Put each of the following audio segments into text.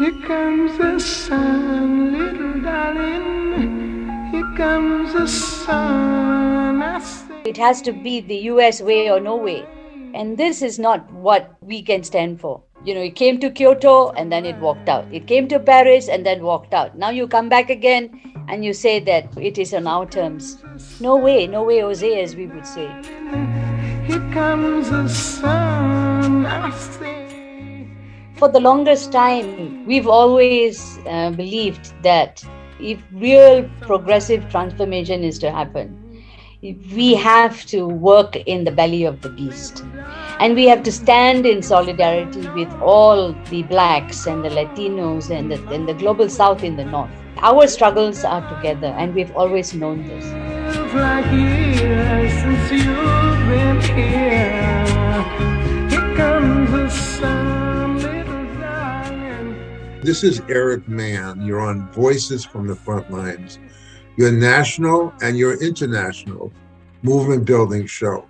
Here comes the sun, little darling. Here comes the sun. It has to be the US way or no way. And this is not what we can stand for. You know, it came to Kyoto and then it walked out. It came to Paris and then walked out. Now you come back again and you say that it is on our terms. No way, no way, Jose, as we would say. Here comes the sun. For the longest time, we've always uh, believed that if real progressive transformation is to happen, we have to work in the belly of the beast. And we have to stand in solidarity with all the blacks and the Latinos and the, and the global south in the north. Our struggles are together, and we've always known this. This is Eric Mann. You're on Voices from the Front Lines, your national and your international movement building show.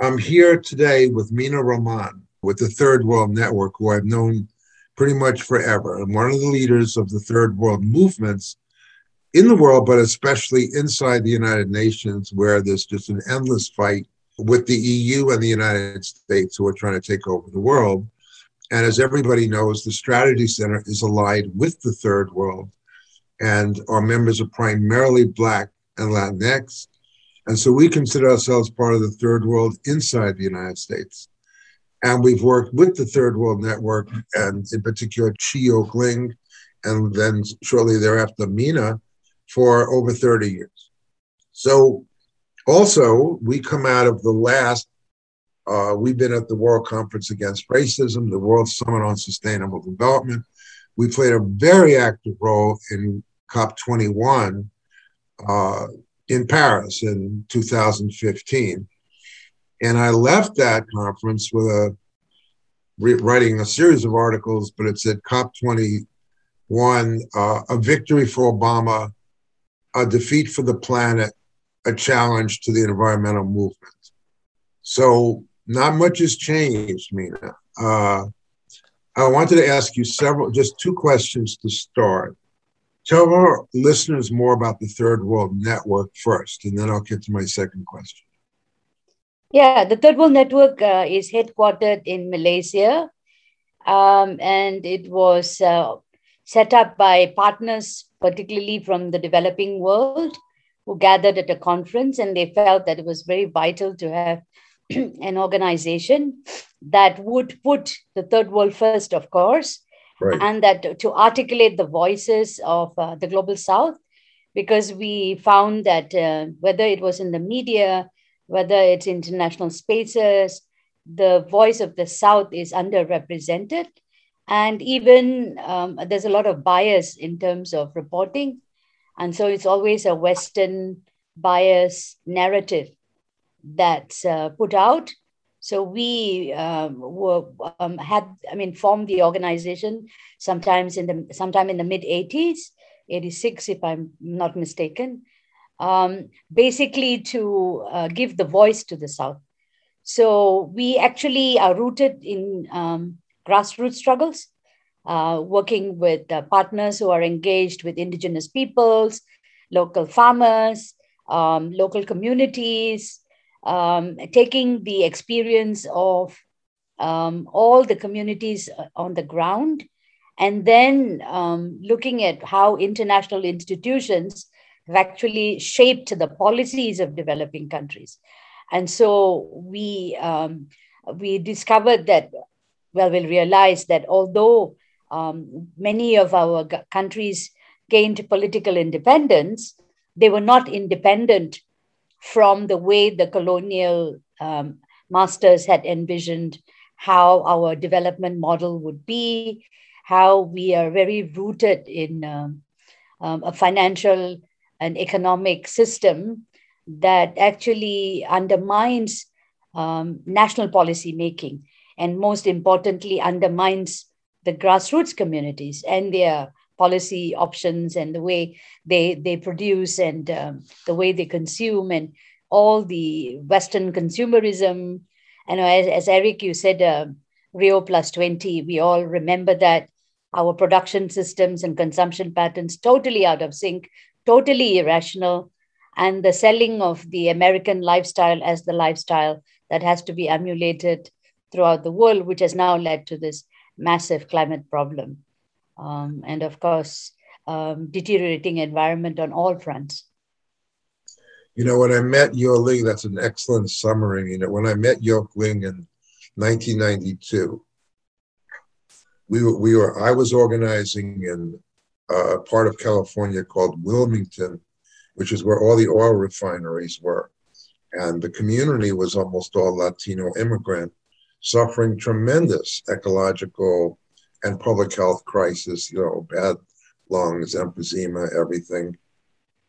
I'm here today with Meena Raman with the Third World Network, who I've known pretty much forever, and one of the leaders of the Third World movements in the world, but especially inside the United Nations, where there's just an endless fight with the EU and the United States who are trying to take over the world. And as everybody knows, the Strategy Center is allied with the Third World, and our members are primarily Black and Latinx. And so we consider ourselves part of the third world inside the United States. And we've worked with the Third World Network, and in particular, Chee Yoke Ling, and then shortly thereafter, Meena, for over 30 years. So, also, we come out of the last, uh, we've been at the World Conference Against Racism, the World Summit on Sustainable Development. We played a very active role in COP21, uh, in Paris in 2015. And I left that conference with a writing a series of articles, but it said COP21, uh, a victory for Obama, a defeat for the planet, a challenge to the environmental movement. So not much has changed, Meena. Uh, I wanted to ask you several, just two questions to start. Tell our listeners more about the Third World Network first, and then I'll get to my second question. Yeah, the Third World Network uh, is headquartered in Malaysia, um, and it was uh, set up by partners, particularly from the developing world, who gathered at a conference, and they felt that it was very vital to have an organization that would put the third world first, of course, right. and that to articulate the voices of uh, the global south because we found that uh, whether it was in the media whether it's international spaces the voice of the south is underrepresented. And even um, there's a lot of bias in terms of reporting. And so it's always a western bias narrative that's uh, put out so we um, were, um, had, I mean, formed the organization sometimes in the sometime in the mid 80s, 86 if I'm not mistaken, um, basically to uh, give the voice to the South. So we actually are rooted in um, grassroots struggles, uh, working with uh, partners who are engaged with indigenous peoples, local farmers, um, local communities, um, taking the experience of um, all the communities uh, on the ground and then um, looking at how international institutions have actually shaped the policies of developing countries. And so we, um, we discovered that, well, we'll realize that although um, many of our countries gained political independence, they were not independent from the way the colonial um, masters had envisioned how our development model would be, how we are very rooted in um, um, a financial and economic system that actually undermines um, national policy making and most importantly undermines the grassroots communities and their policy options and the way they they produce and um, the way they consume and all the Western consumerism. And as, as Eric, you said, uh, Rio plus 20, we all remember that our production systems and consumption patterns totally out of sync, totally irrational, and the selling of the American lifestyle as the lifestyle that has to be emulated throughout the world, which has now led to this massive climate problem. Um, and of course, um, deteriorating environment on all fronts. You know, when I met Yoke Ling, that's an excellent summary. You know, when I met Yoke Ling in 1992, we were, we were I was organizing in a part of California called Wilmington, which is where all the oil refineries were. And the community was almost all Latino immigrant, suffering tremendous ecological and public health crisis, you know, bad lungs, emphysema, everything.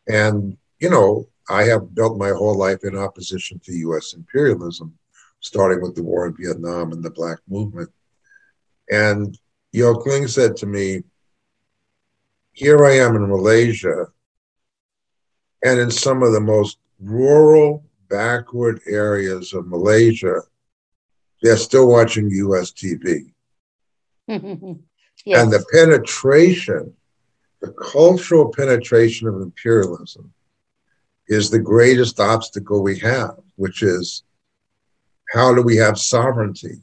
And, you know, I have built my whole life in opposition to US imperialism, starting with the war in Vietnam and the Black movement. And Yoke Ling said to me, Here I am in Malaysia, and in some of the most rural, backward areas of Malaysia, they're still watching US TV. Yes. And the penetration, the cultural penetration of imperialism is the greatest obstacle we have, which is how do we have sovereignty?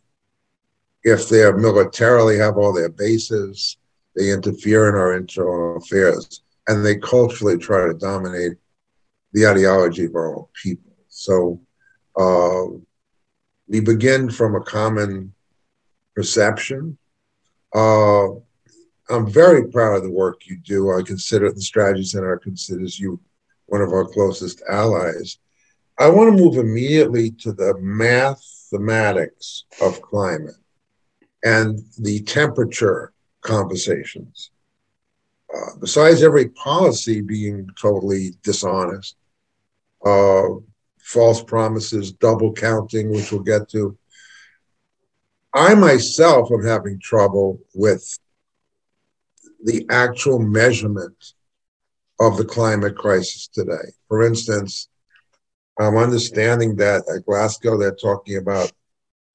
If they militarily have all their bases, they interfere in our internal affairs, and they culturally try to dominate the ideology of our people. So uh, we begin from a common perception. Uh, I'm very proud of the work you do. I consider the Strategy Center considers you one of our closest allies. I want to move immediately to the mathematics of climate and the temperature conversations. Uh, besides every policy being totally dishonest, uh, false promises, double counting, which we'll get to, I myself am having trouble with the actual measurement of the climate crisis today. For instance, I'm understanding that at Glasgow, they're talking about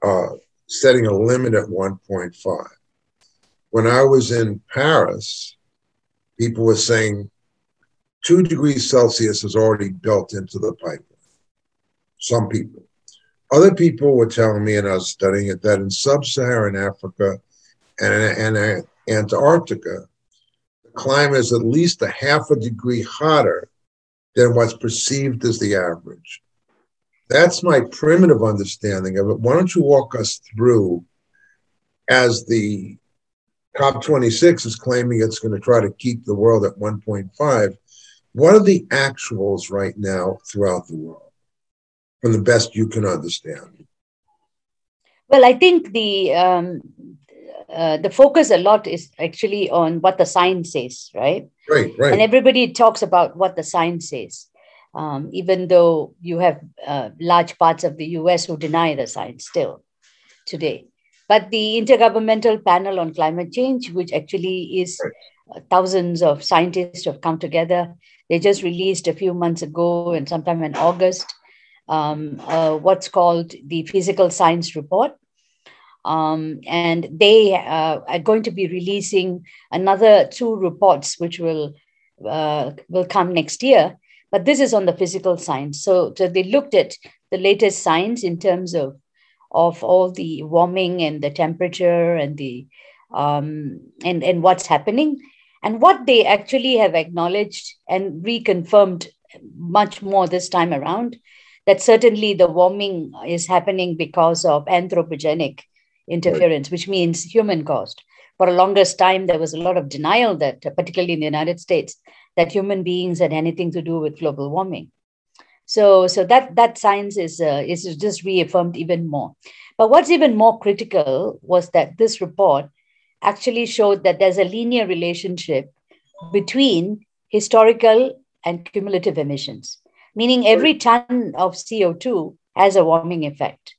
uh, setting a limit at 1.5. When I was in Paris, people were saying two degrees Celsius is already built into the pipeline. Some people. Other people were telling me, and I was studying it, that in sub Saharan Africa and, and Antarctica, the climate is at least a half a degree hotter than what's perceived as the average. That's my primitive understanding of it. Why don't you walk us through as the COP26 is claiming it's going to try to keep the world at 1.5. What are the actuals right now throughout the world, from the best you can understand? Well, I think the um, uh, the focus a lot is actually on what the science says, right? Right, right. And everybody talks about what the science says, um, even though you have uh, large parts of the US who deny the science still today. But the Intergovernmental Panel on Climate Change, which actually is right. thousands of scientists who have come together, they just released a few months ago and sometime in August um, uh, what's called the Physical Science Report um, and they uh, are going to be releasing another two reports, which will uh, will come next year. But this is on the physical science. So, so they looked at the latest science in terms of of all the warming and the temperature and the um, and and what's happening, and what they actually have acknowledged and reconfirmed much more this time around that certainly the warming is happening because of anthropogenic interference, right. which means human caused. For a longest time, there was a lot of denial that, particularly in the United States, that human beings had anything to do with global warming. So, so that that science is uh, is just reaffirmed even more. But what's even more critical was that this report actually showed that there's a linear relationship between historical and cumulative emissions, meaning every ton of CO2 has a warming effect.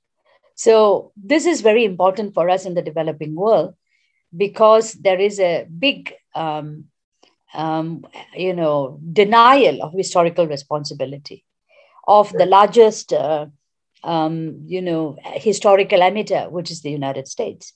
So, this is very important for us in the developing world because there is a big, um, um, you know, denial of historical responsibility of the largest, uh, um, you know, historical emitter, which is the United States.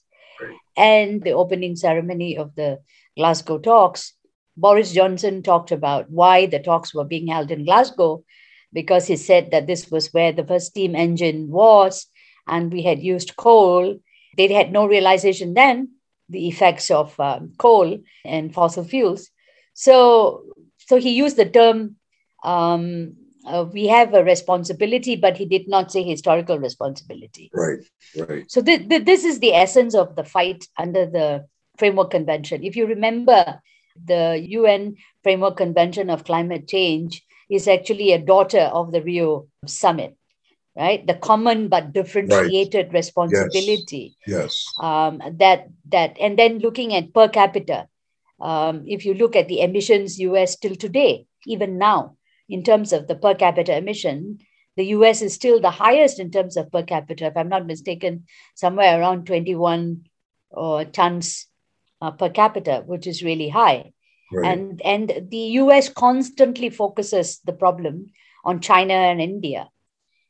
And the opening ceremony of the Glasgow talks, Boris Johnson talked about why the talks were being held in Glasgow, because he said that this was where the first steam engine was, and we had used coal. They had no realization then the effects of um, coal and fossil fuels. So, so he used the term um, uh, we have a responsibility, but he did not say historical responsibility. Right, right. So th- th- this is the essence of the fight under the Framework Convention. If you remember, the UN Framework Convention of Climate Change is actually a daughter of the Rio Summit, right? The common but differentiated responsibility. Yes. Um, that that and then looking at per capita, um, if you look at the emissions US till today, even now, in terms of the per capita emission, the US is still the highest in terms of per capita, if I'm not mistaken, somewhere around 21 uh, tons uh, per capita, which is really high. Right. And, and the US constantly focuses the problem on China and India.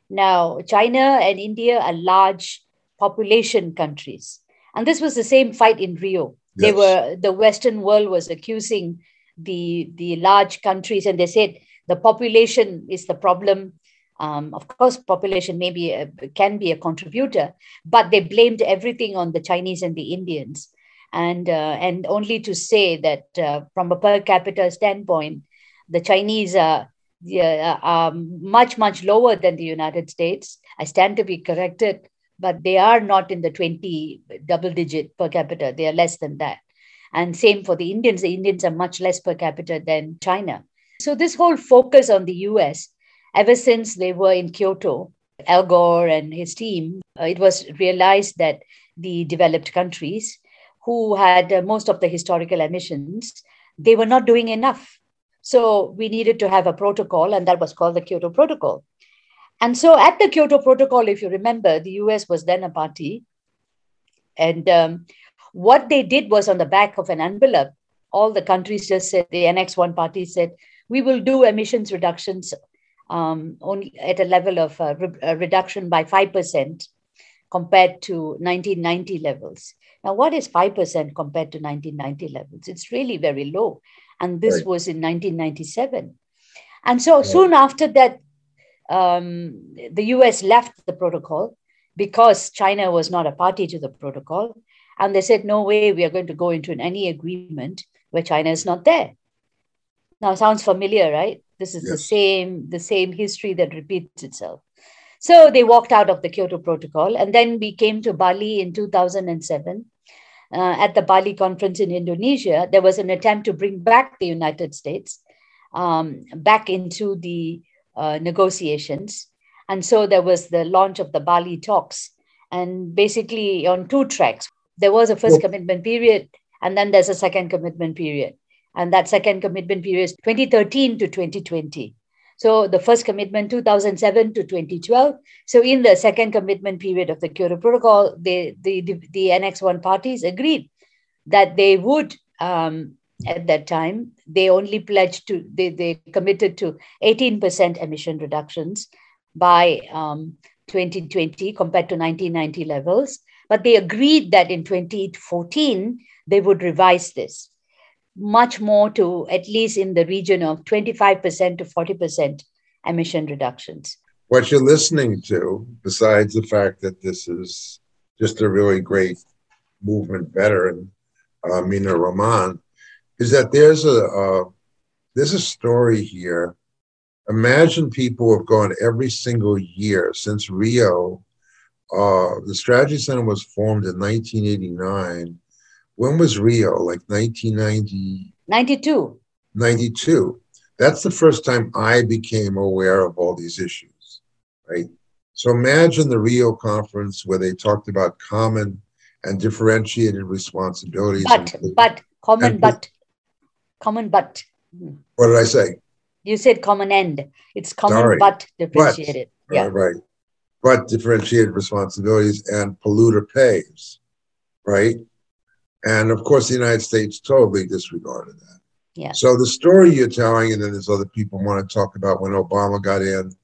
Now, China and India are large population countries. And this was the same fight in Rio. They were the Western world was accusing the the large countries, and they said the population is the problem. Um, of course, population maybe can be a contributor, but they blamed everything on the Chinese and the Indians, and uh, and only to say that uh, from a per capita standpoint, the Chinese are yeah, much much lower than the United States. I stand to be corrected, but they are not in the twenty double digit per capita. They are less than that. And same for the Indians. The Indians are much less per capita than China. So this whole focus on the US, ever since they were in Kyoto, Al Gore and his team, uh, it was realized that the developed countries who had uh, most of the historical emissions, they were not doing enough. So we needed to have a protocol, and that was called the Kyoto Protocol. And so at the Kyoto Protocol, if you remember, the US was then a party. And um, what they did was on the back of an envelope, all the countries just said, the Annex 1 party said, we will do emissions reductions um, only at a level of uh, re- uh, reduction by 5% compared to 1990 levels. Now, what is 5% compared to 1990 levels? It's really very low. And this Right. was in 1997. And so Right. soon after that, um, the US left the protocol because China was not a party to the protocol. And they said, no way, we are going to go into any agreement where China is not there. Now, sounds familiar, right? This is the same, the same history that repeats itself. So they walked out of the Kyoto Protocol, and then we came to Bali in 2007. Uh, at the Bali conference in Indonesia, there was an attempt to bring back the United States um, back into the uh, negotiations. And so there was the launch of the Bali talks, and basically on two tracks. There was a first commitment period, and then there's a second commitment period. And that second commitment period is 2013 to 2020. So the first commitment 2007 to 2012. So in the second commitment period of the Kyoto Protocol, the, the, the Annex 1 parties agreed that they would, um, at that time, they only pledged to, they, they committed to 18% emission reductions by um, 2020 compared to 1990 levels. But they agreed that in 2014, they would revise this much more to at least in the region of 25% to 40% emission reductions. What you're listening to, besides the fact that this is just a really great movement veteran, uh, Meena Raman, is that there's a there's a story here. Imagine people have gone every single year since Rio. Uh, the Strategy Center was formed in 1989. When was Rio? Like 1990. 92. 92. That's the first time I became aware of all these issues, right? So imagine the Rio conference where they talked about common and differentiated responsibilities. But, but, common and- but, common but. Hmm. what did I say? You said common end. It's common Sorry. but differentiated. Yeah. Right, right. But differentiated responsibilities and polluter pays, right? And of course, the United States totally disregarded that. Yeah. So the story you're telling, and then there's other people want to talk about when Obama got in.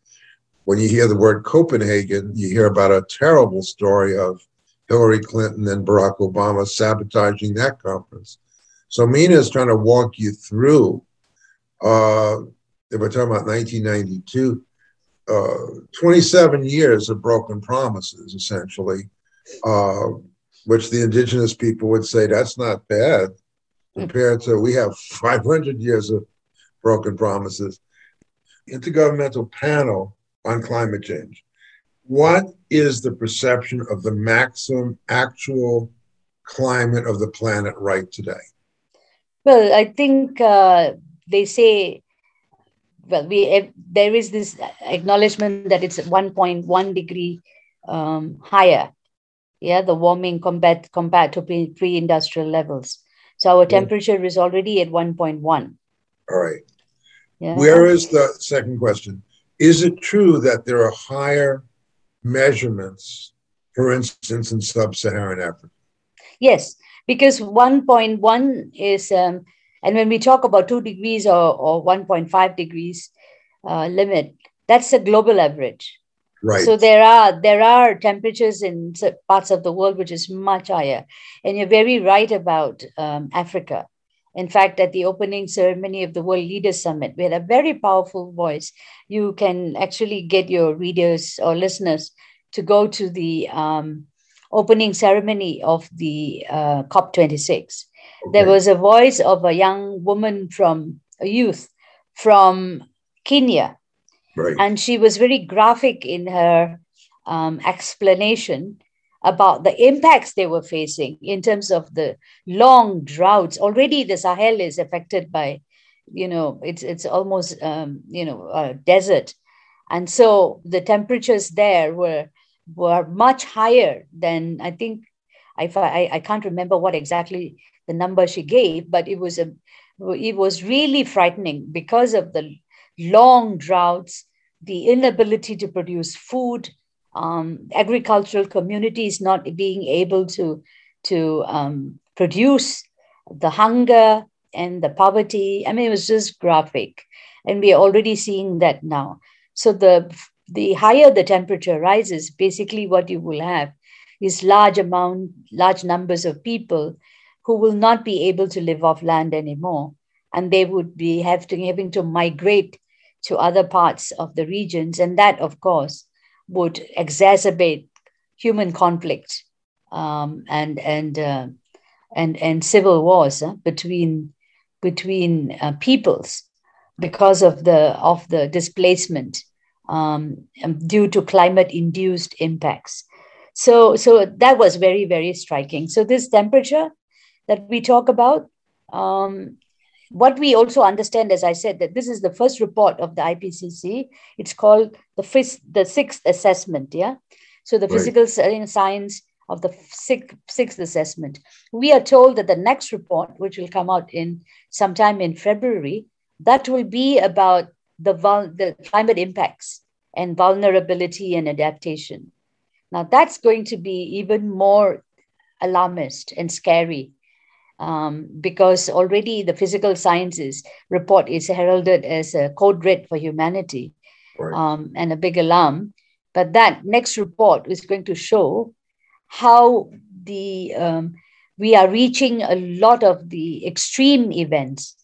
When you hear the word Copenhagen, you hear about a terrible story of Hillary Clinton and Barack Obama sabotaging that conference. So Meena is trying to walk you through. Uh, if we're talking about 1992, uh, 27 years of broken promises, essentially, uh, which the indigenous people would say that's not bad compared to we have 500 years of broken promises. Intergovernmental panel on climate change. What is the perception of the maximum actual climate of the planet right today? Well, I think uh, they say, well, we there is this acknowledgement that it's 1.1 degree um, higher. Yeah, the warming compared compared to pre-industrial levels. So our temperature is already at 1.1. All right. Yeah. Where is the second question? Is it true that there are higher measurements, for instance, in sub Saharan Africa? Yes, because 1.1 is, um, and when we talk about 2 degrees or, or 1.5 degrees uh, limit, that's a global average. Right. So there are there are temperatures in parts of the world which is much higher, and you're very right about um, Africa. In fact, at the opening ceremony of the World Leaders Summit, we had a very powerful voice. You can actually get your readers or listeners to go to the um, opening ceremony of the uh, COP26. Okay. There was a voice of a young woman from a youth from Kenya. Right. And she was very graphic in her um, explanation about the impacts they were facing in terms of the long droughts. Already, the Sahel is affected by, you know, it's it's almost um, you know a desert, and so the temperatures there were were much higher than I think. I, I, I can't remember what exactly the number she gave, but it was a it was really frightening because of the long droughts, the inability to produce food, um, agricultural communities not being able to to um, produce the hunger and the poverty. I mean, it was just graphic, and we are already seeing that now. So the the higher the temperature rises, basically what you will have is large amount, large numbers of people who will not be able to live off land anymore, and they would be having having to migrate to other parts of the regions, and that, of course, would exacerbate human conflict um, and and uh, and and civil wars uh, between between uh, peoples because of the of the displacement um, um due to climate induced impacts. So so that was very very striking. So this temperature that we talk about. Um, what we also understand, as I said, that this is the first report of the IPCC. It's called the fifth, the sixth assessment. Yeah, so the right. physical uh, science of the sixth, sixth assessment. We are told that the next report, which will come out in sometime in February, that will be about the, the climate impacts and vulnerability and adaptation. Now that's going to be even more alarmist and scary um, because already the physical sciences report is heralded as a code red for humanity right. um, and a big alarm. But that next report is going to show how the um, we are reaching a lot of the extreme events,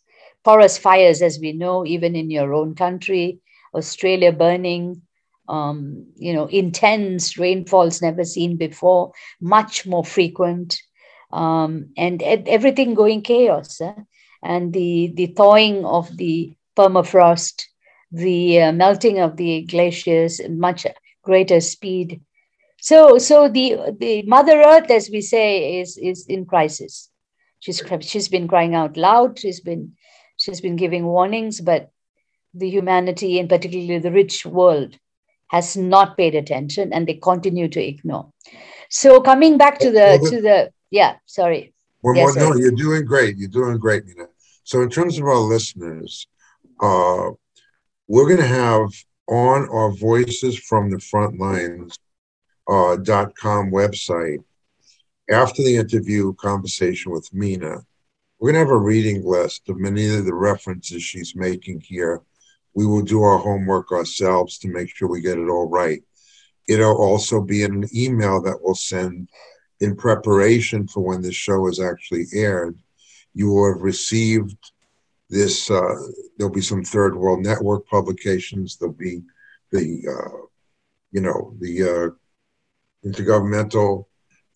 forest fires, as we know, even in your own country, Australia burning, um, you know, intense rainfalls never seen before, much more frequent um, and everything going chaos. Eh? And the, the thawing of the permafrost, the uh, melting of the glaciers at much greater speed. So, so the, the Mother Earth, as we say, is, is in crisis. She's, she's been crying out loud. She's been, she's been giving warnings, but the humanity, and particularly the rich world, has not paid attention, and they continue to ignore. So, coming back to the to the yeah, sorry. Yes, well, no, you're doing great. You're doing great, Meena. So, in terms of our listeners, uh, we're going to have on our Voices from the Front Lines uh, dot com website after the interview conversation with Mina. We're going to have a reading list of many of the references she's making here. We will do our homework ourselves to make sure we get it all right. It'll also be in an email that we'll send in preparation for when this show is actually aired, you will have received this. Uh, there'll be some third world network publications. There'll be the, uh, you know, the uh, intergovernmental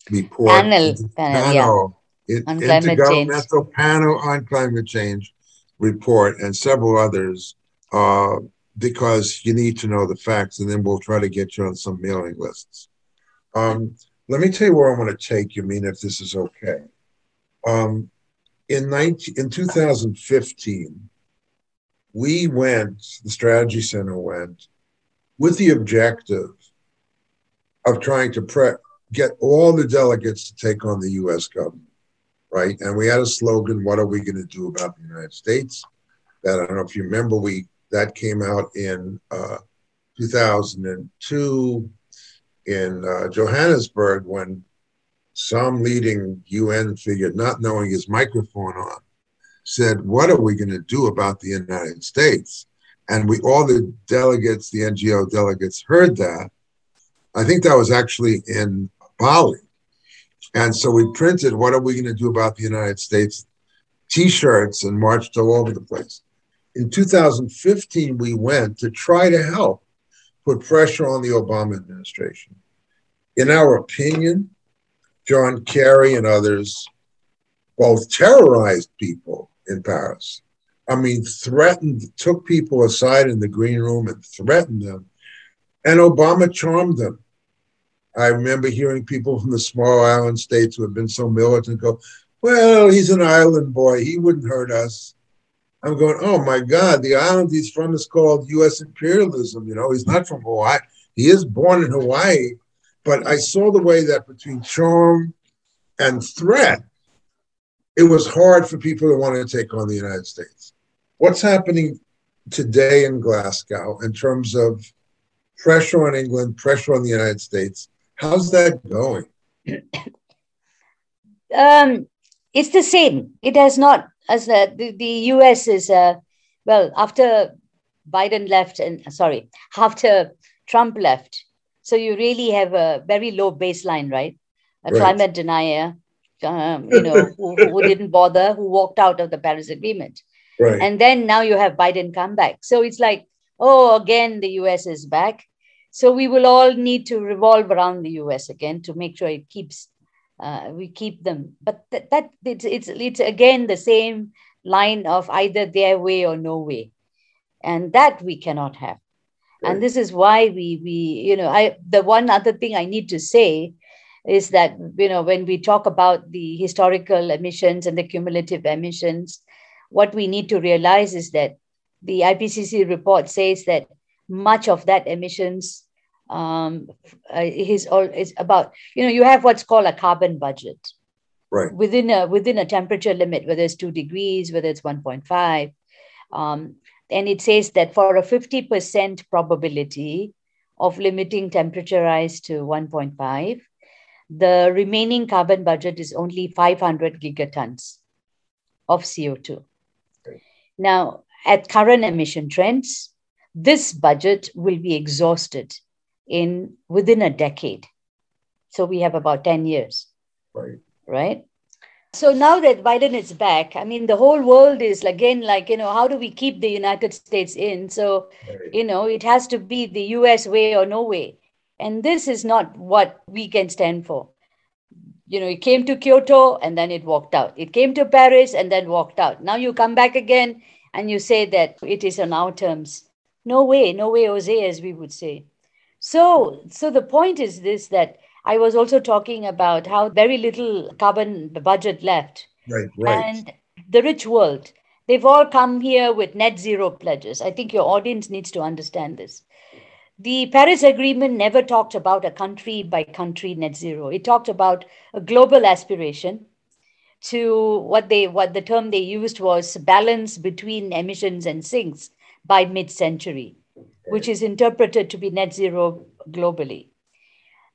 report Panel, panel, yeah. it- On climate change. intergovernmental panel on climate change report, and several others. Uh, because you need to know the facts, and then we'll try to get you on some mailing lists. Um, let me tell you where I'm going to take you, Meena, if this is okay. Um, in 19, in 2015, we went, the Strategy Center went, with the objective of trying to pre- get all the delegates to take on the U.S. government, right? And we had a slogan: "What are we going to do about the United States?" That I don't know if you remember. We that came out in uh, 2002 in uh, Johannesburg when some leading UN figure, not knowing his microphone on, said, "What are we going to do about the United States?" And we all the delegates, the NGO delegates, heard that. I think that was actually in Bali. And so we printed, What are we going to do about the United States? T shirts and marched all over the place. In 2015, we went to try to help put pressure on the Obama administration. In our opinion, John Kerry and others both terrorized people in Paris. I mean, threatened, took people aside in the green room and threatened them. And Obama charmed them. I remember hearing people from the small island states who had been so militant go, Well, he's an island boy. He wouldn't hurt us. I'm going, Oh my God, the island he's from is called US imperialism. You know, he's not from Hawaii. He is born in Hawaii. But I saw the way that between charm and threat, it was hard for people to want to take on the United States. What's happening today in Glasgow in terms of pressure on England, pressure on the United States? How's that going? Um, it's the same. It has not, as the, the, the US is, uh, well, after Biden left, and sorry, after Trump left, so you really have a very low baseline, right? A Right. climate denier, um, you know, who, who didn't bother, who walked out of the Paris Agreement. Right. And then now you have Biden come back. So it's like, oh, again, the US is back. So we will all need to revolve around the US again to make sure it keeps, uh, we keep them. But that, that it's, it's, it's again the same line of either their way or no way. And that we cannot have. Right. And this is why we, we, you know, I, the one other thing I need to say is that, you know, when we talk about the historical emissions and the cumulative emissions, what we need to realize is that the IPCC report says that much of that emissions um, uh, is all is about you know you have what's called a carbon budget right. within a within a temperature limit whether it's two degrees whether it's 1.5 um, and it says that for a 50% probability of limiting temperature rise to 1.5 the remaining carbon budget is only 500 gigatons of co2 Okay. now at current emission trends this budget will be exhausted in within a decade so we have about 10 years Right. right? So now that Biden is back, I mean, the whole world is again like, you know, how do we keep the United States in? So, Right. you know, it has to be the US way or no way. And this is not what we can stand for. You know, it came to Kyoto and then it walked out. It came to Paris and then walked out. Now you come back again and you say that it is on our terms. No way, no way, Jose, as we would say. So, so the point is this that I was also talking about how very little carbon budget left. Right. Right. And the rich world, they've all come here with net zero pledges. I think your audience needs to understand this. The Paris Agreement never talked about a country by country net zero. It talked about a global aspiration to what they what the term they used was balance between emissions and sinks by mid-century, which is interpreted to be net zero globally.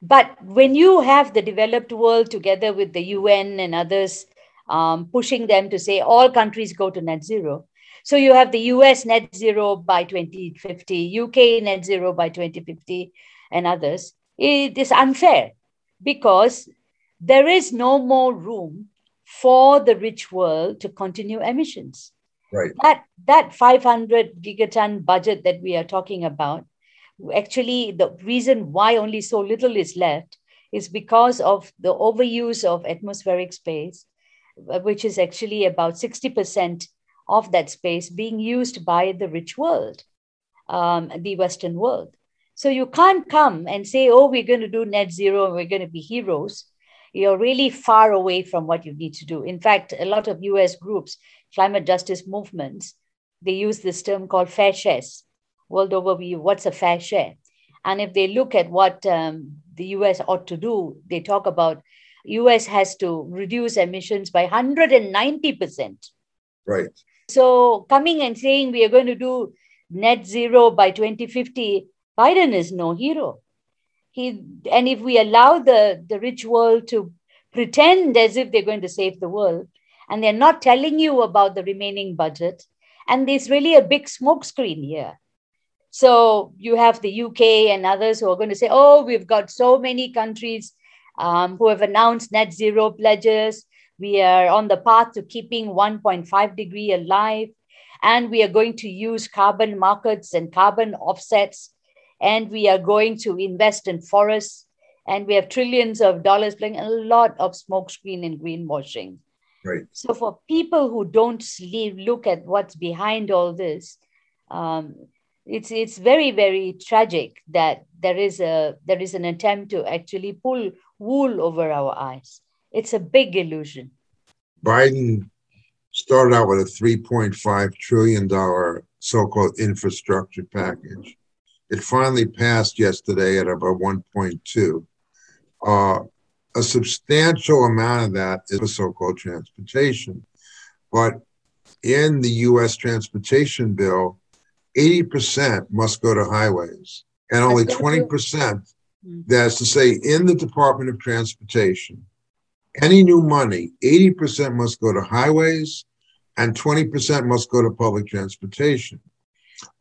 But when you have the developed world together with the UN and others um, pushing them to say all countries go to net zero, so you have the US net zero by 2050, UK net zero by 2050, and others, it is unfair because there is no more room for the rich world to continue emissions. Right. That that 500 gigaton budget that we are talking about, actually, the reason why only so little is left is because of the overuse of atmospheric space, which is actually about 60% of that space being used by the rich world, um, the Western world. So you can't come and say, oh, we're going to do net zero and we're going to be heroes. You're really far away from what you need to do. In fact, a lot of US groups, climate justice movements, they use this term called fair shares. World over, we, what's a fair share? And if they look at what um, the US ought to do, they talk about US has to reduce emissions by 190%. Right. So coming and saying we are going to do net zero by 2050, Biden is no hero. He and if we allow the, the rich world to pretend as if they're going to save the world, and they're not telling you about the remaining budget, and there's really a big smokescreen here. So you have the UK and others who are going to say, oh, we've got so many countries um, who have announced net zero pledges. We are on the path to keeping 1.5 degree alive. And we are going to use carbon markets and carbon offsets. And we are going to invest in forests. And we have trillions of dollars playing a lot of smokescreen and greenwashing. Right. So for people who don't sleep, look at what's behind all this, um, it's it's very very tragic that there is a there is an attempt to actually pull wool over our eyes. It's a big illusion. Biden started out with a $3.5 trillion so called infrastructure package. It finally passed yesterday at about 1.2. Uh, a substantial amount of that is so called transportation. But in the US transportation bill, 80% must go to highways and only 20% that's to say in the department of transportation any new money 80% must go to highways and 20% must go to public transportation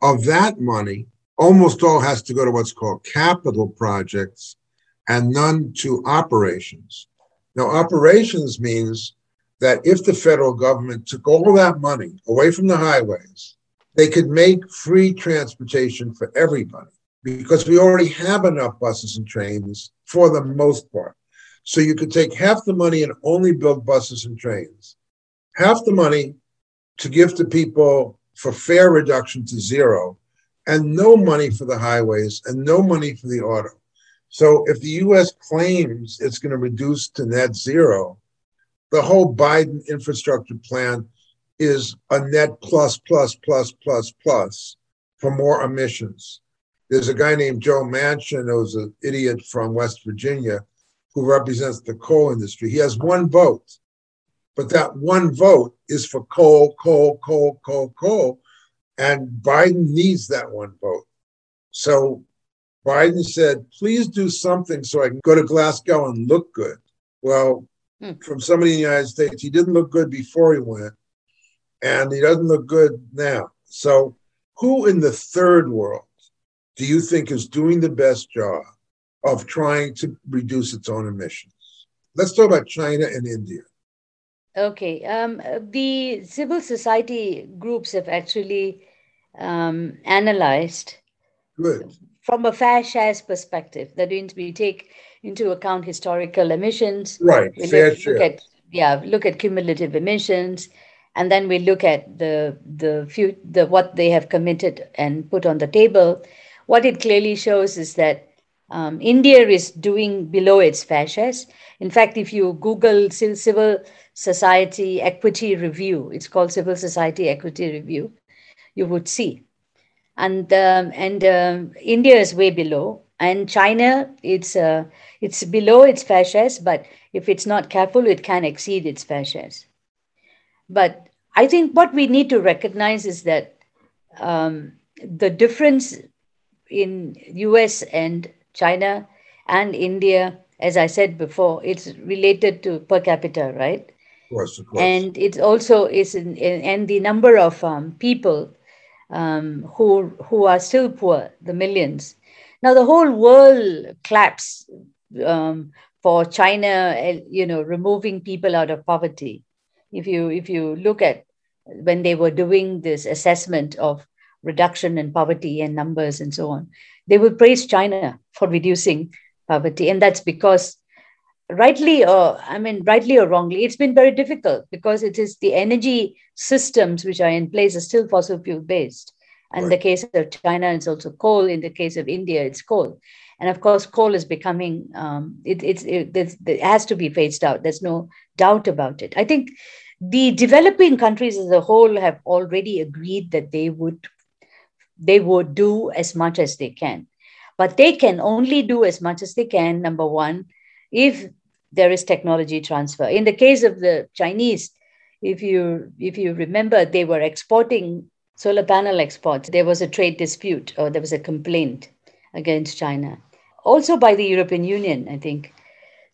of that money almost all has to go to what's called capital projects and none to operations now operations means that if the federal government took all that money away from the highways they could make free transportation for everybody because we already have enough buses and trains for the most part. So you could take half the money and only build buses and trains, half the money to give to people for fare reduction to zero, and no money for the highways and no money for the auto. So if the US claims it's going to reduce to net zero, the whole Biden infrastructure plan is a net plus, plus, plus, plus, plus for more emissions. There's a guy named Joe Manchin, who's an idiot from West Virginia, who represents the coal industry. He has one vote, but that one vote is for coal, coal, coal, coal, coal. And Biden needs that one vote. So Biden said, please do something so I can go to Glasgow and look good. Well, hmm. from somebody in the United States, he didn't look good before he went and he doesn't look good now. So, who in the third world do you think is doing the best job of trying to reduce its own emissions? Let's talk about China and India. Okay. Um, the civil society groups have actually um, analyzed Good. From a fair shares perspective. That means we take into account historical emissions. Right. We fair look. Look at, yeah, look at cumulative emissions and then we look at the the few the what they have committed and put on the table what it clearly shows is that um, india is doing below its fair shares in fact if you google civil society equity review it's called civil society equity review you would see and um, and um, india is way below and china it's uh, it's below its fair shares but if it's not careful it can exceed its fair shares but I think what we need to recognize is that um, the difference in US and China and India, as I said before, it's related to per capita, right? Of course, of course. And it also is and the number of um, people um, who who are still poor, the millions. Now the whole world claps um, for China, eh, you know, removing people out of poverty. If you if you look at when they were doing this assessment of reduction in poverty and numbers and so on, they would praise China for reducing poverty, and that's because rightly or I mean rightly or wrongly, it's been very difficult because it is the energy systems which are in place are still fossil fuel based. And in the case of China, it's also coal. In the case of India, it's coal. And of course, coal is becoming, um, it, it's, it, it has to be phased out. There's no doubt about it. I think the developing countries as a whole have already agreed that they would they would do as much as they can but they can only do as much as they can number one if there is technology transfer in the case of the chinese if you if you remember they were exporting solar panel exports there was a trade dispute or there was a complaint against china also by the European Union, I think.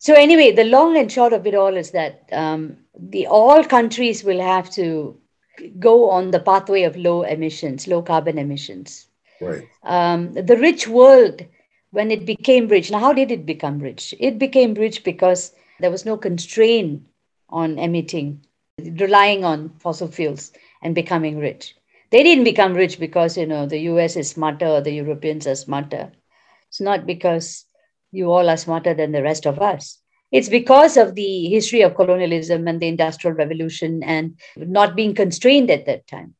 So anyway, the long and short of it all is that um, the all countries will have to go on the pathway of low emissions, low carbon emissions. Right. Um, the rich world, when it became rich, now how did it become rich? It became rich because there was no constraint on emitting, relying on fossil fuels and becoming rich. They didn't become rich because you know the US is smarter or the Europeans are smarter. It's not because you all are smarter than the rest of us. It's because of the history of colonialism and the Industrial Revolution and not being constrained at that time.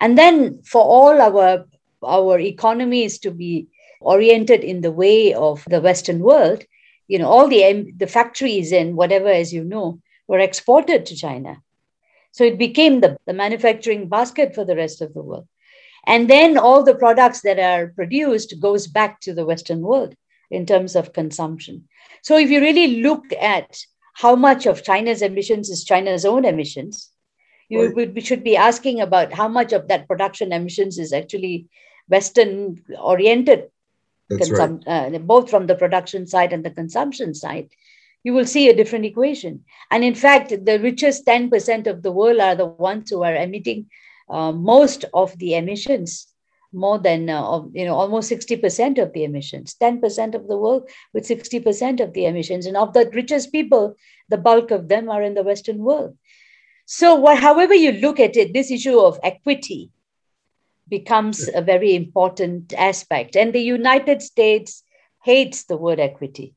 And then for all our, our economies to be oriented in the way of the Western world, you know, all the, the factories and whatever, as you know, were exported to China. So it became the, the manufacturing basket for the rest of the world. And then all the products that are produced goes back to the western world in terms of consumption. So if you really look at how much of china's emissions is china's own emissions you would, should be asking about how much of that production emissions is actually western oriented consum- right. uh, both from the production side and the consumption side you will see a different equation. And in fact the richest 10% of the world are the ones who are emitting uh, most of the emissions more than uh, you know almost 60% of the emissions. 10% of the world with 60% of the emissions. And of the richest people the bulk of them are in the western world. So what, however you look at it this issue of equity becomes a very important aspect and the united states hates the word equity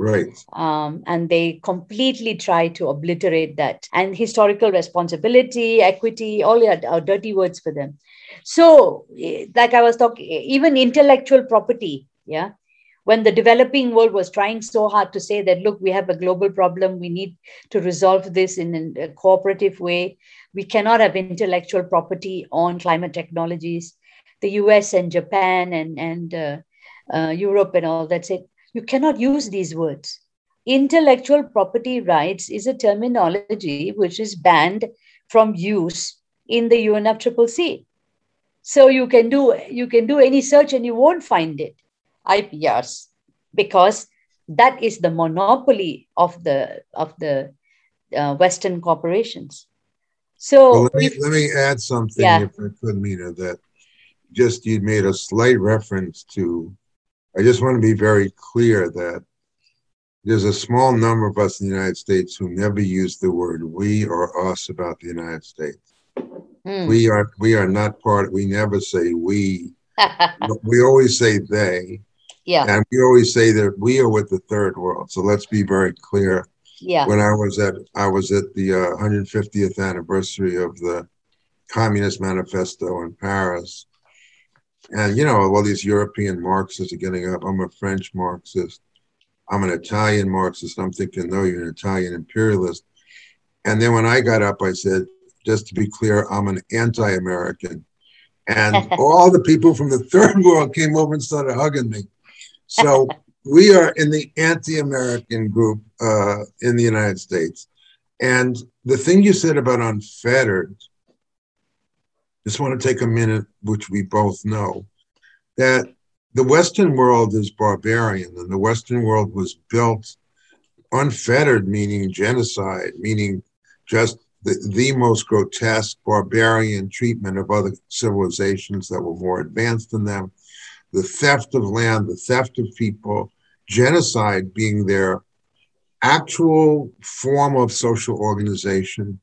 Right. Um, and they completely try to obliterate that. And historical responsibility, equity, all are, are dirty words for them. So, eh, like I was talking, even intellectual property, yeah, when the developing world was trying so hard to say that, look, we have a global problem, we need to resolve this in a cooperative way. We cannot have intellectual property on climate technologies. The US and Japan and, and uh, uh, Europe and all that said, you cannot use these words. Intellectual property rights is a terminology which is banned from use in the UNFCCC. So you can do you can do any search and you won't find it. IPRs because that is the monopoly of the of the uh, Western corporations. So well, let, me, let me add something, yeah. if I could, Meena, that just you made a slight reference to I just want to be very clear that there's a small number of us in the United States who never use the word we or us about the United States. Mm. We are we are not part. We never say we. we always say they. Yeah. And we always say that we are with the third world. So let's be very clear. Yeah. When I was at I was at the uh, 150th anniversary of the Communist Manifesto in Paris, and you know, all these European Marxists are getting up. I'm a French Marxist. I'm an Italian Marxist. I'm thinking, no, you're an Italian imperialist. And then when I got up, I said, just to be clear, I'm an anti-American. And all the people from the third world came over and started hugging me. So we are in the anti-American group uh, in the United States. And the thing you said about unfettered, just want to take a minute, which we both know, that the Western world is barbarian and the Western world was built unfettered, meaning genocide, meaning just the, the most grotesque barbarian treatment of other civilizations that were more advanced than them, the theft of land, the theft of people, genocide being their actual form of social organization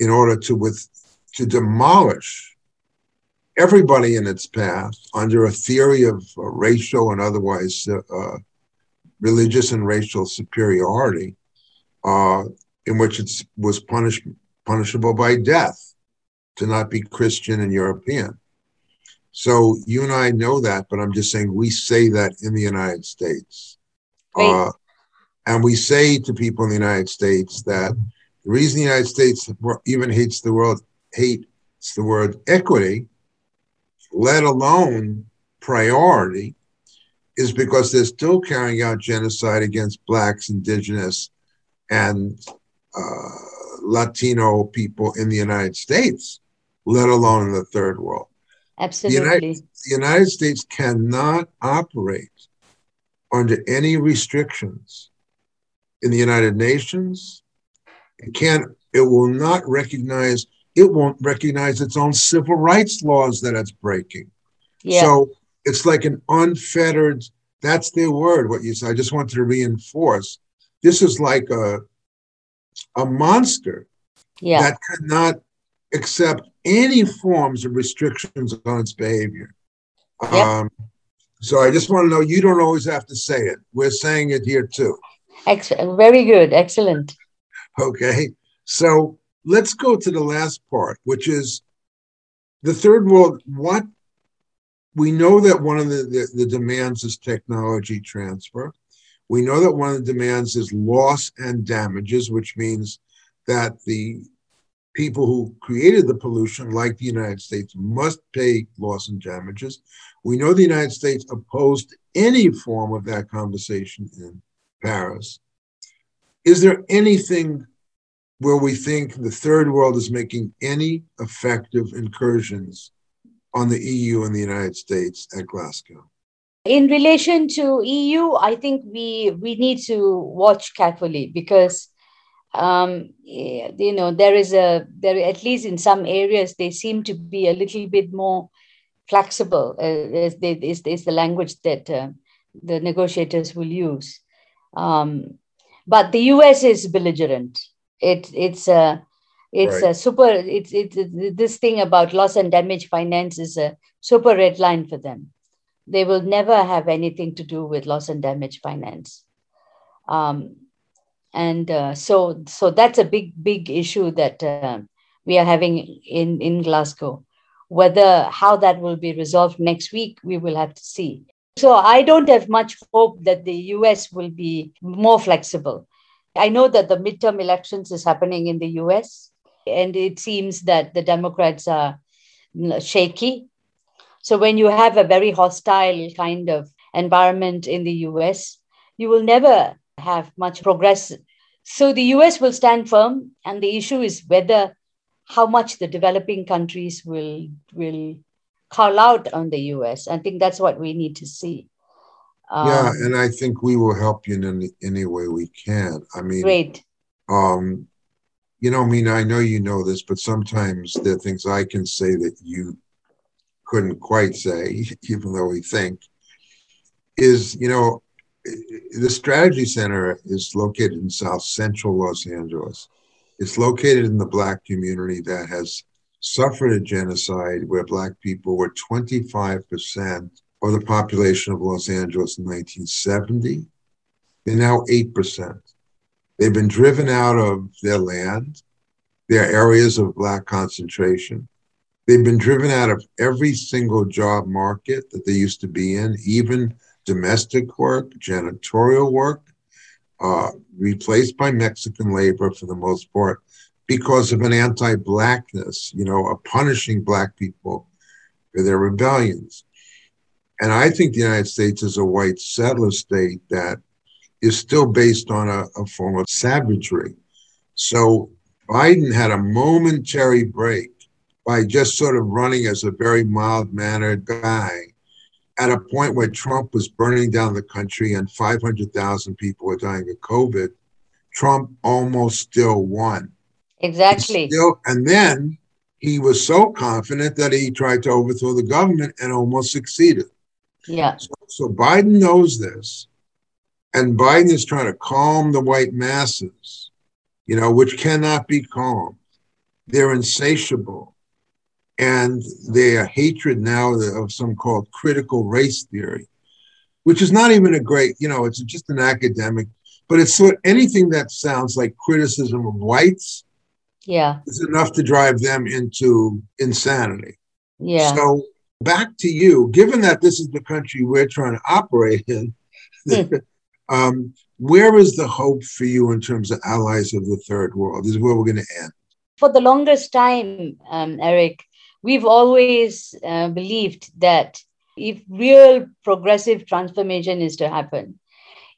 in order to with to demolish everybody in its path under a theory of uh, racial and otherwise uh, uh religious and racial superiority, uh, in which it was punishable by death to not be Christian and European. So you and I know that, but I'm just saying we say that in the United States. Uh, and we say to people in the United States that the reason the United States even hates the world, hates the word equity, let alone priority, is because they're still carrying out genocide against blacks, indigenous, and uh, Latino people in the United States, let alone in the third world. Absolutely. The United, the United States cannot operate under any restrictions in the United Nations. It can't, it will not recognize, it won't recognize its own civil rights laws that it's breaking. Yeah. So it's like an unfettered, that's their word, what you said. I just wanted to reinforce. This is like a a monster yeah. that cannot accept any forms of restrictions on its behavior. Yep. Um, so I just want to know you don't always have to say it. We're saying it here too. Excellent. Very good. Excellent. Okay. So let's go to the last part, which is the third world. What we know that one of the, the, the demands is technology transfer. We know that one of the demands is loss and damages, which means that the people who created the pollution, like the United States, must pay loss and damages. We know the United States opposed any form of that conversation in Paris. Is there anything where we think the third world is making any effective incursions on the EU and the United States at Glasgow? In relation to EU, I think we we need to watch carefully because um, you know there is a there at least in some areas they seem to be a little bit more flexible. Uh, is, is, is the language that uh, the negotiators will use. Um, but the US is belligerent. It, it's a it's right. a super it's, it's this thing about loss and damage finance is a super red line for them they will never have anything to do with loss and damage finance um, and uh, so so that's a big big issue that uh, we are having in in glasgow whether how that will be resolved next week we will have to see so i don't have much hope that the us will be more flexible i know that the midterm elections is happening in the us and it seems that the Democrats are shaky. So when you have a very hostile kind of environment in the US, you will never have much progress. So the US will stand firm, and the issue is whether how much the developing countries will will call out on the US. I think that's what we need to see. Um, yeah, and I think we will help you in any, any way we can. I mean, great. Um, you know, I mean, I know you know this, but sometimes there are things I can say that you couldn't quite say, even though we think, is, you know, the Strategy Center is located in South Central Los Angeles. It's located in the Black community that has suffered a genocide where Black people were 25% of the population of Los Angeles in 1970. They're now 8%. They've been driven out of their land, their areas of black concentration. They've been driven out of every single job market that they used to be in, even domestic work, janitorial work, uh, replaced by Mexican labor for the most part because of an anti blackness, you know, a punishing black people for their rebellions. And I think the United States is a white settler state that is still based on a, a form of savagery. So Biden had a momentary break by just sort of running as a very mild mannered guy at a point where Trump was burning down the country and 500,000 people were dying of COVID. Trump almost still won. Exactly. Still, and then he was so confident that he tried to overthrow the government and almost succeeded. Yeah. So, so Biden knows this. And Biden is trying to calm the white masses, you know, which cannot be calmed. They're insatiable. And their hatred now of some called critical race theory, which is not even a great, you know, it's just an academic, but it's sort anything that sounds like criticism of whites Yeah. is enough to drive them into insanity. Yeah. So back to you, given that this is the country we're trying to operate in, um, where is the hope for you in terms of allies of the third world? This is where we're going to end. for the longest time, um, Eric, we've always uh, believed that if real progressive transformation is to happen,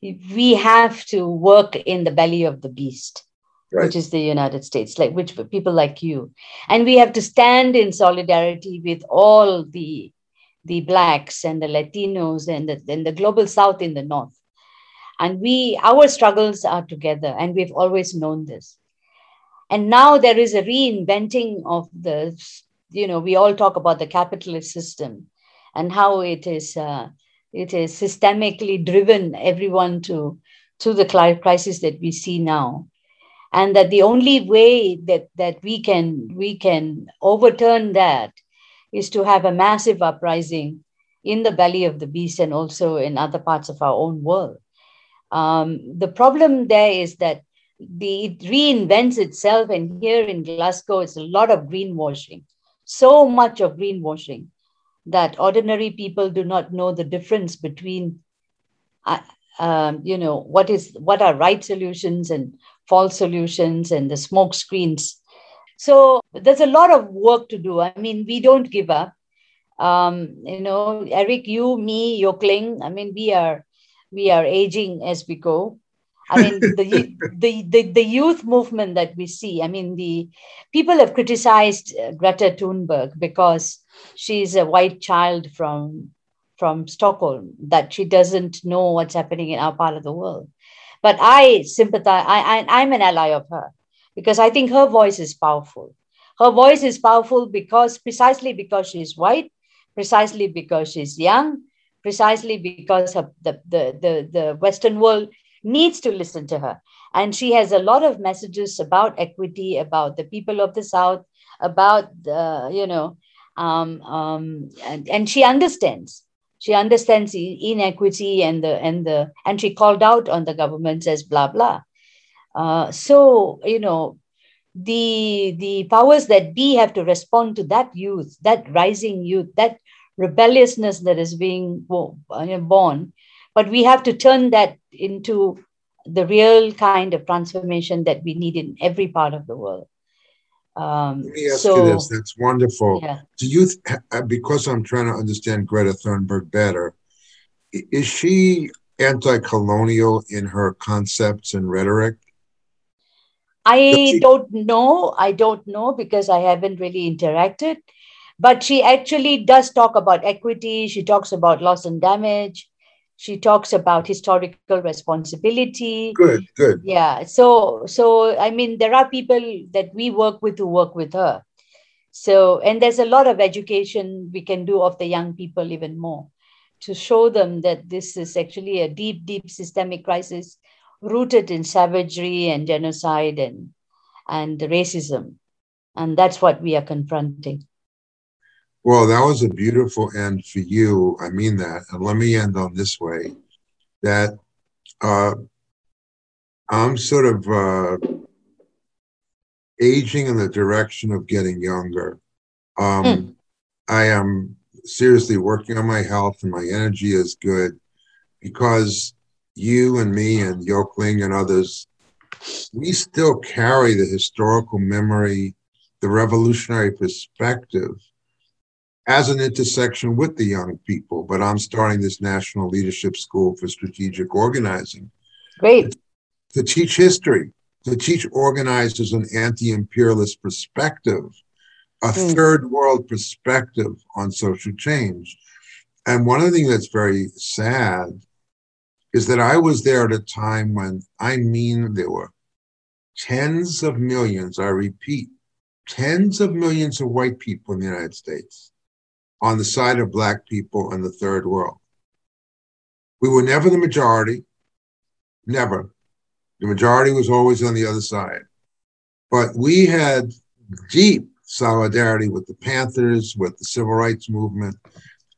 we have to work in the belly of the beast, Right. which is the United States, like which people like you, and we have to stand in solidarity with all the the blacks and the Latinos and the, and the global South in the North. And we, our struggles are together, and we've always known this and now there is a reinventing of the you know we all talk about the capitalist system and how it is uh, it is systemically driven everyone to to the crisis that we see now. And that the only way that that we can we can overturn that is to have a massive uprising in the belly of the beast and also in other parts of our own world. Um, the problem there is that the it reinvents itself and here in glasgow it's a lot of greenwashing so much of greenwashing that ordinary people do not know the difference between uh, um, you know what is what are right solutions and false solutions and the smoke screens. So there's a lot of work to do. I mean we don't give up. Um, you know eric you me Yoke Ling i mean we are we are aging as we go I mean, the, the, the, the youth movement that we see, I mean, the people have criticized uh, Greta Thunberg because she's a white child from, from Stockholm, that she doesn't know what's happening in our part of the world. But I sympathize, I, I, I'm an ally of her because I think her voice is powerful. Her voice is powerful because precisely because she's white, precisely because she's young, precisely because of the, the, the, the Western world needs to listen to her. And she has a lot of messages about equity, about the people of the South, about the, you know, um, um, and, and she understands. She understands inequity and the and the and she called out on the government as blah blah. Uh, so you know, the the powers that be have to respond to that youth, that rising youth, that rebelliousness that is being born but we have to turn that into the real kind of transformation that we need in every part of the world. Um, Let me ask so, you this. That's wonderful. yeah. Do you, th- because I'm trying to understand Greta Thunberg better, is she anti-colonial in her concepts and rhetoric? I she- don't know. I don't know because I haven't really interacted. But she actually does talk about equity. She talks about loss and damage. She talks about historical responsibility. Good, good. yeah so so i mean there are people that we work with who work with her so and there's a lot of education we can do of the young people even more to show them that this is actually a deep deep systemic crisis rooted in savagery and genocide and and racism and that's what we are confronting Well, that was a beautiful end for you. I mean that. And let me end on this way that uh, I'm sort of uh, aging in the direction of getting younger. Um, Hmm. I am seriously working on my health, and my energy is good because you and me and Yoke Ling and others, we still carry the historical memory, the revolutionary perspective as an intersection with the young people. But I'm starting this National Leadership School for Strategic Organizing great to teach history, to teach organizers an anti imperialist perspective, a Mm. third world perspective on social change. And one of the things that's very sad is that I was there at a time when I mean there were tens of millions, I repeat, tens of millions of white people in the United States on the side of black people in the third world. We were never the majority. Never. The majority was always on the other side. But we had deep solidarity with the Panthers, with the civil rights movement,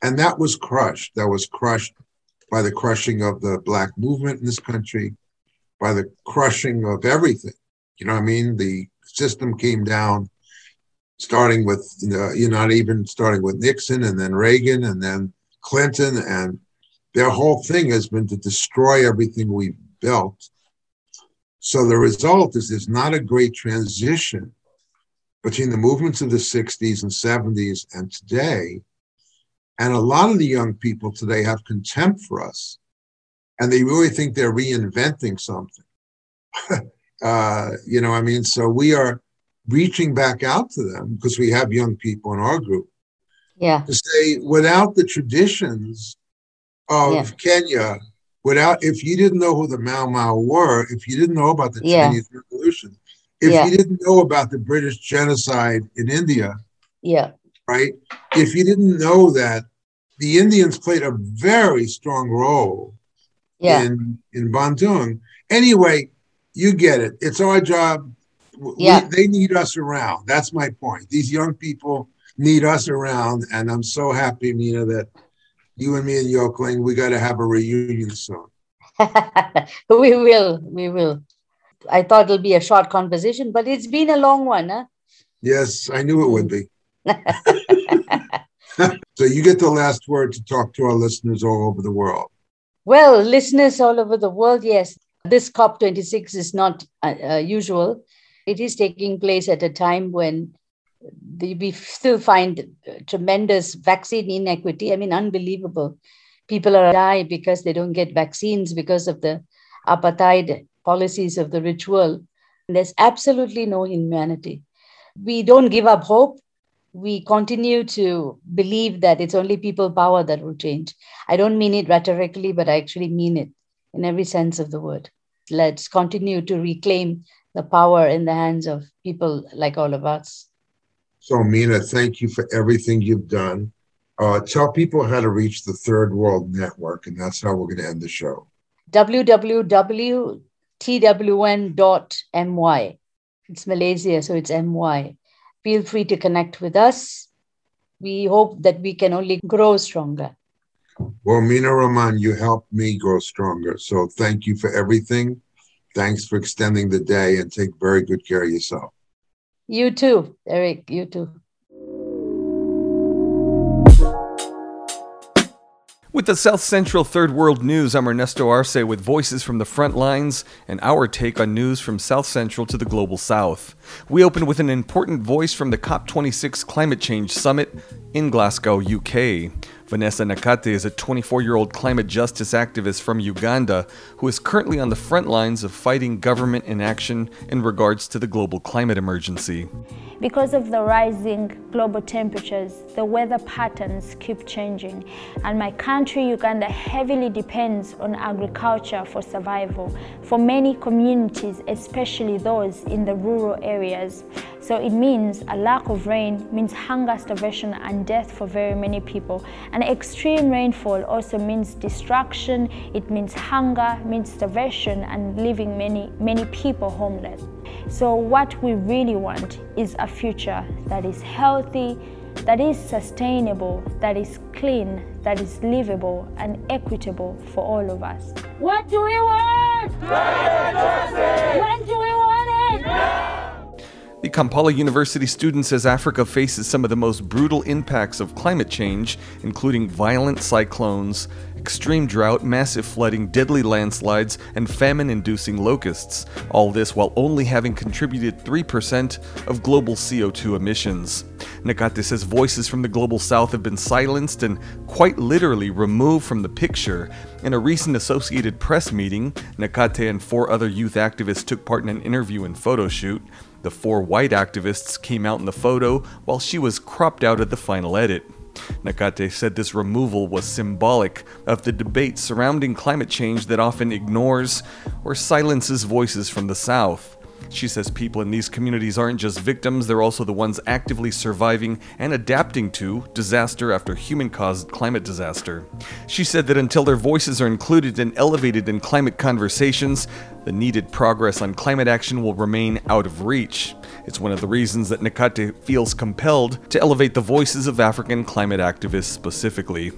and that was crushed. That was crushed by the crushing of the black movement in this country, by the crushing of everything. You know what I mean? The system came down, starting with, you know, you're not even starting with Nixon and then Reagan and then Clinton. And their whole thing has been to destroy everything we've built. So the result is there's not a great transition between the movements of the 60s and 70s and today. And a lot of the young people today have contempt for us, and they really think they're reinventing something. uh, you know, I mean, so we are reaching back out to them because we have young people in our group. Yeah. To say, without the traditions of Yeah. Kenya, without if you didn't know who the Mau Mau were, if you didn't know about the Yeah. Chinese Revolution, if Yeah. you didn't know about the British genocide in India, Yeah. right? If you didn't know that the Indians played a very strong role Yeah. in in Bandung. Anyway, you get it. It's our job. W- we- they need us around. That's my point. These young people need us around, and I'm so happy, Meena, that you and me and Yoke Ling, we got to have a reunion soon. we will. We will. I thought it'll be a short conversation, but it's been a long one. Huh? Yes, I knew it would be. So you get the last word to talk to our listeners all over the world. Well, listeners all over the world, yes, this COP26 is not uh, uh, usual. It is taking place at a time when the, we still find tremendous vaccine inequity. I mean, unbelievable. People are dying because they don't get vaccines because of the apartheid policies of the world. There's absolutely no humanity. We don't give up hope. We continue to believe that it's only people power that will change. I don't mean it rhetorically, but I actually mean it in every sense of the word. Let's continue to reclaim the power in the hands of people like all of us. So, Meena, thank you for everything you've done. Uh, tell people how to reach the Third World Network, and that's how we're going to end the show. www.twn.my. It's Malaysia, so it's MY. Feel free to connect with us. We hope that we can only grow stronger. Well, Meena Raman, you helped me grow stronger. So, thank you for everything. Thanks for extending the day and take very good care of yourself. You too, Eric, you too. With the South Central Third World News, I'm Ernesto Arce with voices from the front lines and our take on news from South Central to the global South. We open with an important voice from the COP26 Climate Change Summit in Glasgow, UK. Vanessa Nakate is a 24 year old climate justice activist from Uganda who is currently on the front lines of fighting government inaction in regards to the global climate emergency. Because of the rising global temperatures, the weather patterns keep changing, and my country, Uganda, heavily depends on agriculture for survival for many communities, especially those in the rural areas. So it means a lack of rain means hunger, starvation, and death for very many people. And extreme rainfall also means destruction, it means hunger, means starvation, and leaving many, many people homeless. So, what we really want is a future that is healthy, that is sustainable, that is clean, that is livable and equitable for all of us. What do we want? When do we want it? The Kampala University student says Africa faces some of the most brutal impacts of climate change, including violent cyclones, extreme drought, massive flooding, deadly landslides, and famine inducing locusts. All this while only having contributed 3% of global CO2 emissions. Nakate says voices from the global south have been silenced and quite literally removed from the picture. In a recent Associated Press meeting, Nakate and four other youth activists took part in an interview and photo shoot. The four white activists came out in the photo while she was cropped out at the final edit. Nakate said this removal was symbolic of the debate surrounding climate change that often ignores or silences voices from the South. She says people in these communities aren't just victims, they're also the ones actively surviving and adapting to disaster after human caused climate disaster. She said that until their voices are included and elevated in climate conversations, the needed progress on climate action will remain out of reach. It's one of the reasons that Nakate feels compelled to elevate the voices of African climate activists specifically.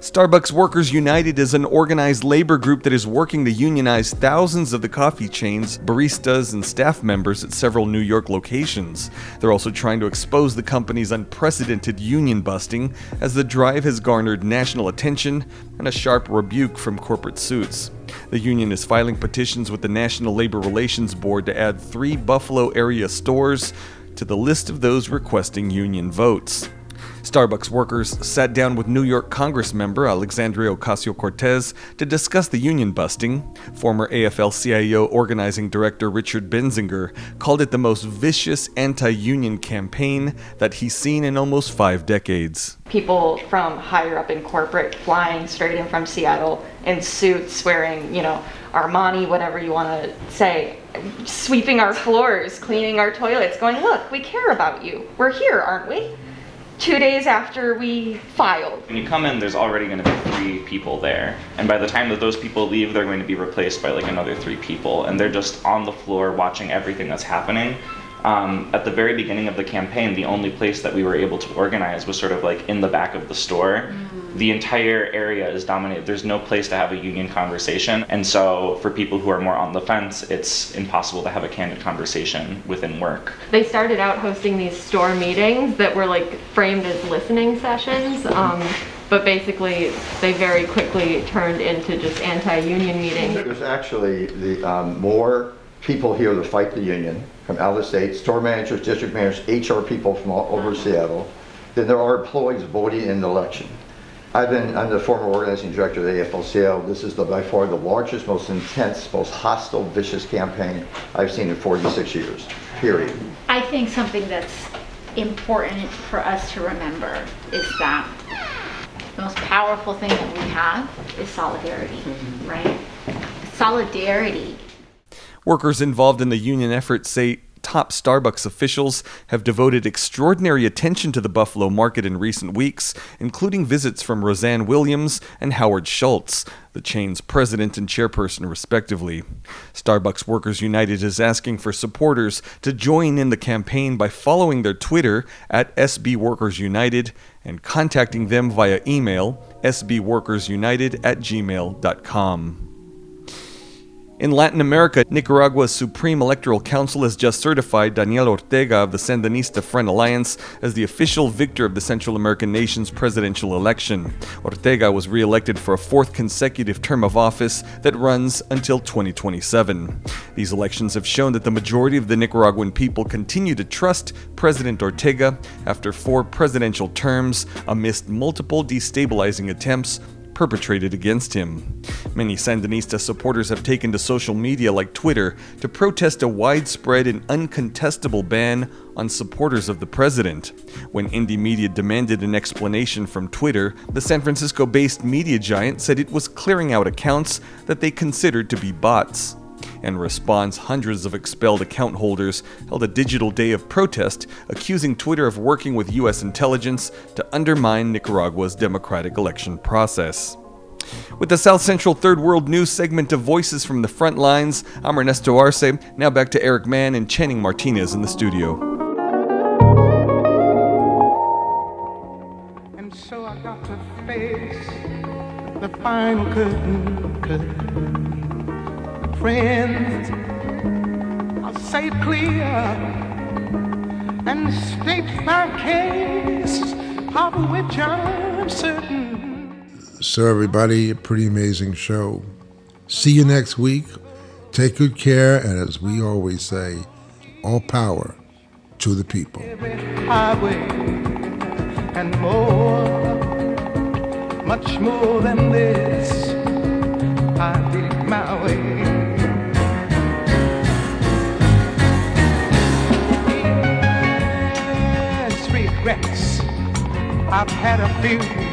Starbucks Workers United is an organized labor group that is working to unionize thousands of the coffee chain's baristas and staff members at several New York locations. They're also trying to expose the company's unprecedented union busting, as the drive has garnered national attention and a sharp rebuke from corporate suits. The union is filing petitions with the National Labor Relations Board to add three Buffalo area stores to the list of those requesting union votes. Starbucks workers sat down with New York Congress member Alexandria Ocasio Cortez to discuss the union busting. Former AFL CIO organizing director Richard Bensinger called it the most vicious anti union campaign that he's seen in almost five decades. People from higher up in corporate flying straight in from Seattle in suits, wearing, you know, Armani, whatever you want to say, sweeping our floors, cleaning our toilets, going, Look, we care about you. We're here, aren't we? Two days after we filed. When you come in, there's already going to be three people there. And by the time that those people leave, they're going to be replaced by like another three people. And they're just on the floor watching everything that's happening. Um, at the very beginning of the campaign, the only place that we were able to organize was sort of like in the back of the store. Mm-hmm. The entire area is dominated. There's no place to have a union conversation. And so, for people who are more on the fence, it's impossible to have a candid conversation within work. They started out hosting these store meetings that were like framed as listening sessions. Um, but basically, they very quickly turned into just anti union meetings. There's actually the um, more people here to fight the union from out of the state, store managers, district managers, HR people from all over uh-huh. Seattle, Then there are employees voting in the election. I've been, I'm the former organizing director of the AFL-CIO. This is the, by far the largest, most intense, most hostile, vicious campaign I've seen in 46 years, period. I think something that's important for us to remember is that the most powerful thing that we have is solidarity, mm-hmm. right? Solidarity Workers involved in the union effort say top Starbucks officials have devoted extraordinary attention to the Buffalo market in recent weeks, including visits from Rossann Williams and Howard Schultz, the chain's president and chairperson, respectively. Starbucks Workers United is asking for supporters to join in the campaign by following their Twitter at SB Workers United and contacting them via email sbworkersunited at gmail.com. In Latin America, Nicaragua's Supreme Electoral Council has just certified Daniel Ortega of the Sandinista Front Alliance as the official victor of the Central American nation's presidential election. Ortega was re elected for a fourth consecutive term of office that runs until 2027. These elections have shown that the majority of the Nicaraguan people continue to trust President Ortega after four presidential terms amidst multiple destabilizing attempts perpetrated against him. Many Sandinista supporters have taken to social media like Twitter to protest a widespread and uncontestable ban on supporters of the president. When Indymedia demanded an explanation from Twitter, the San Francisco based media giant said it was clearing out accounts that they considered to be bots. In response, hundreds of expelled account holders held a digital day of protest, accusing Twitter of working with U.S. intelligence to undermine Nicaragua's democratic election process. With the South Central Third World News segment of Voices from the Front Lines, I'm Ernesto Arce. Now back to Eric Mann and Channing Martinez in the studio. And so I got to face the final curtain. curtain friends. I'll say clear and state my case, of which I'm certain. So, everybody, a pretty amazing show. See you next week. Take good care, and as we always say, all power to the people. Highway and more, much more than this, I did my way. I've had a few.